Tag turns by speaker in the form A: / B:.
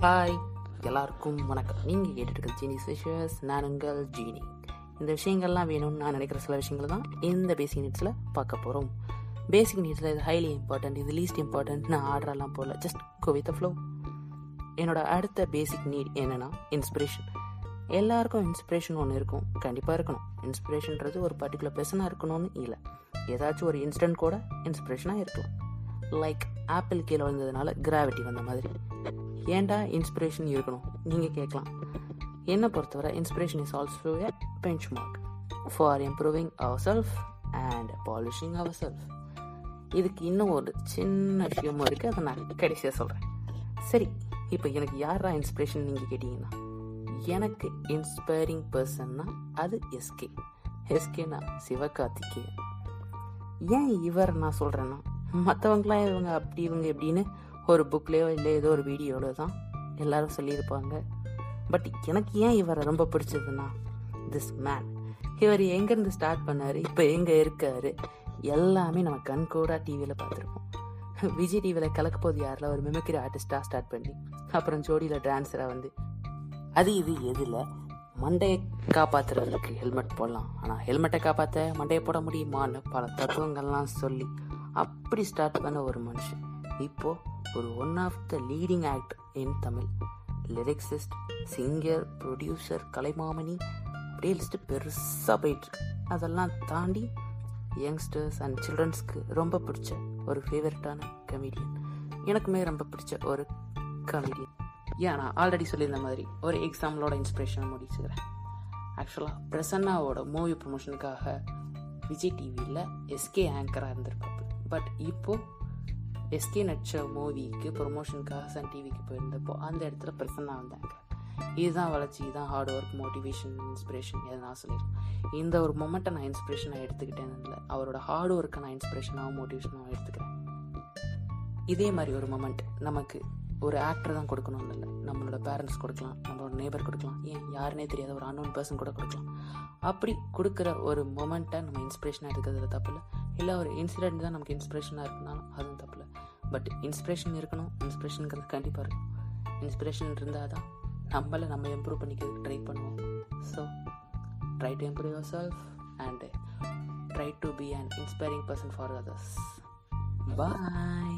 A: Hi எல்லாருக்கும் வணக்கம். நீங்கள் கேட்டுட்டு ஜீனி விஷஸ் நான் உங்கள் ஜீனி இந்த விஷயங்கள்லாம் வேணும்னு நான் நினைக்கிற சில விஷயங்கள் தான் இந்த பேசிக் நீட்ஸில் பார்க்க போகிறோம் பேசிக் நீட்ஸில் இது ஹைலி இம்பார்ட்டன்ட் இது லீஸ்ட் இம்பார்ட்டன்ட் நான் ஆர்டரெல்லாம் போகல ஜஸ்ட் கோ வித் ஃப்ளோ என்னோட அடுத்த பேசிக் நீட் என்னென்னா இன்ஸ்பிரேஷன் எல்லாருக்கும் இன்ஸ்பிரேஷன் ஒன்று இருக்கும். கண்டிப்பாக இருக்கணும். இன்ஸ்பிரேஷன்ன்றது ஒரு பர்டிகுலர் பெர்சனாக இருக்கணும்னு இல்லை. ஏதாச்சும் ஒரு இன்ஸ்டன்ட் கூட இன்ஸ்பிரேஷனாக இருக்கலாம். லைக் ஆப்பிள் கீழே விழுந்ததுனால கிராவிட்டி வந்த மாதிரி. ஏன்டா இன்ஸ்பிரேஷன் இருக்கணும்? நீங்கள் கேட்கலாம். என்னை பொறுத்தவரை inspiration is also a benchmark for improving our self and polishing our self இதுக்கு இன்னும் ஒரு சின்ன விஷயமும் இருக்குது அதை நான் கடைசியாக சொல்கிறேன் சரி இப்போ எனக்கு யாரா இன்ஸ்பிரேஷன் நீங்கள் கேட்டிங்கன்னா? எனக்கு இன்ஸ்பைரிங் பர்சன்னா அது எஸ்கே எஸ்கேனா சிவகார்த்திகேயன். ஏன் இவர் நான் சொல்கிறேன்னா மற்றவங்களாம் இவங்க அப்படி இவங்க எப்படின்னு ஒரு புக்லேயோ இல்லை ஏதோ ஒரு வீடியோவில் தான் எல்லாரும் சொல்லியிருப்பாங்க. பட் எனக்கு ஏன் இவரை ரொம்ப பிடிச்சதுன்னா திஸ் மேன் இவர் எங்கேருந்து ஸ்டார்ட் பண்ணார் இப்போ எங்கே இருக்காரு எல்லாமே நம்ம கண் கூட டிவியில் பார்த்துருப்போம். விஜய் டிவியில் கலக்க போது யாரில் ஒரு மிமிக்ரி ஆர்டிஸ்டாக ஸ்டார்ட் பண்ணி அப்புறம் ஜோடியில் டான்ஸராக வந்து. அது இது எதில்? மண்டையை காப்பாற்றுறதுக்கு ஹெல்மெட் போடலாம். ஆனால் ஹெல்மெட்டை காப்பாற்ற மண்டையை போட முடியுமான்னு பல தத்துவங்கள்லாம் சொல்லி அப்படி ஸ்டார்ட் பண்ண ஒரு மனுஷன். இப்போது ஒரு one of the leading act in Tamil lyricist singer producer Kalaimamani அப்படியே லிஸ்ட்டு பெருசாக போயிட்டு அதெல்லாம் தாண்டி யங்ஸ்டர்ஸ் அண்ட் சில்ட்ரன்ஸ்க்கு ரொம்ப பிடிச்ச ஒரு ஃபேவரட்டான கமெடியன் எனக்குமே ரொம்ப பிடிச்ச ஒரு கமெடியன் ஏன் நான் ஆல்ரெடி சொல்லியிருந்த மாதிரி ஒரு எக்ஸாம்பிளோட இன்ஸ்பிரேஷனை முடிச்சுக்கிறேன். ஆக்சுவலாக பிரசன்னாவோட மூவி ப்ரொமோஷனுக்காக விஜய் டிவியில் எஸ்கே ஆங்கராக இருந்திருப்பாப்பு பட் இப்போது எஸ்கே நடிச்ச மூவிக்கு ப்ரொமோஷனுக்காக சன் டிவிக்கு போயிருந்தப்போ அந்த இடத்துல பிரசன்னா வந்தாங்க. இதுதான் வளர்ச்சி இதுதான் ஹார்ட் ஒர்க் மோட்டிவேஷன் இன்ஸ்பிரேஷன் இதை நான் சொல்லியிருக்கேன் இந்த ஒரு மொமெண்ட்டை நான் இன்ஸ்பிரேஷனாக எடுத்துக்கிட்டேன் இல்லை. அவரோட ஹார்ட் ஒர்க்கை நான் இன்ஸ்பிரேஷனாகவும் மோட்டிவேஷனாகவும் எடுத்துக்கிறேன். இதே மாதிரி ஒரு மொமெண்ட் நமக்கு ஒரு ஆக்டர் தான் கொடுக்கணும்னு இல்லை. நம்மளோட பேரண்ட்ஸ் கொடுக்கலாம் நம்மளோட நேபர் கொடுக்கலாம். ஏன்? யாருனே தெரியாத ஒரு அன்னோன் பர்சன் கூட கொடுக்கலாம். அப்படி கொடுக்குற ஒரு மொமெண்ட்டை நம்ம இன்ஸ்பிரேஷனாக எடுக்கிறது தப்பு இல்லை. இல்லை ஒரு இன்சிடென்ட் தான் நமக்கு இன்ஸ்பிரேஷனாக இருக்குனாலும் அதுவும் தப்பு இல்லை. பட் இன்ஸ்பிரேஷன் இருக்கணும் இன்ஸ்பிரேஷனுங்கிறது கண்டிப்பாக இருக்கும் இன்ஸ்பிரேஷன் இருந்தால் தான் நம்மளை நம்ம இம்ப்ரூவ் பண்ணிக்கிறதுக்கு ட்ரை பண்ணுவோம். So try to improve your self and try to be an inspiring person for others bye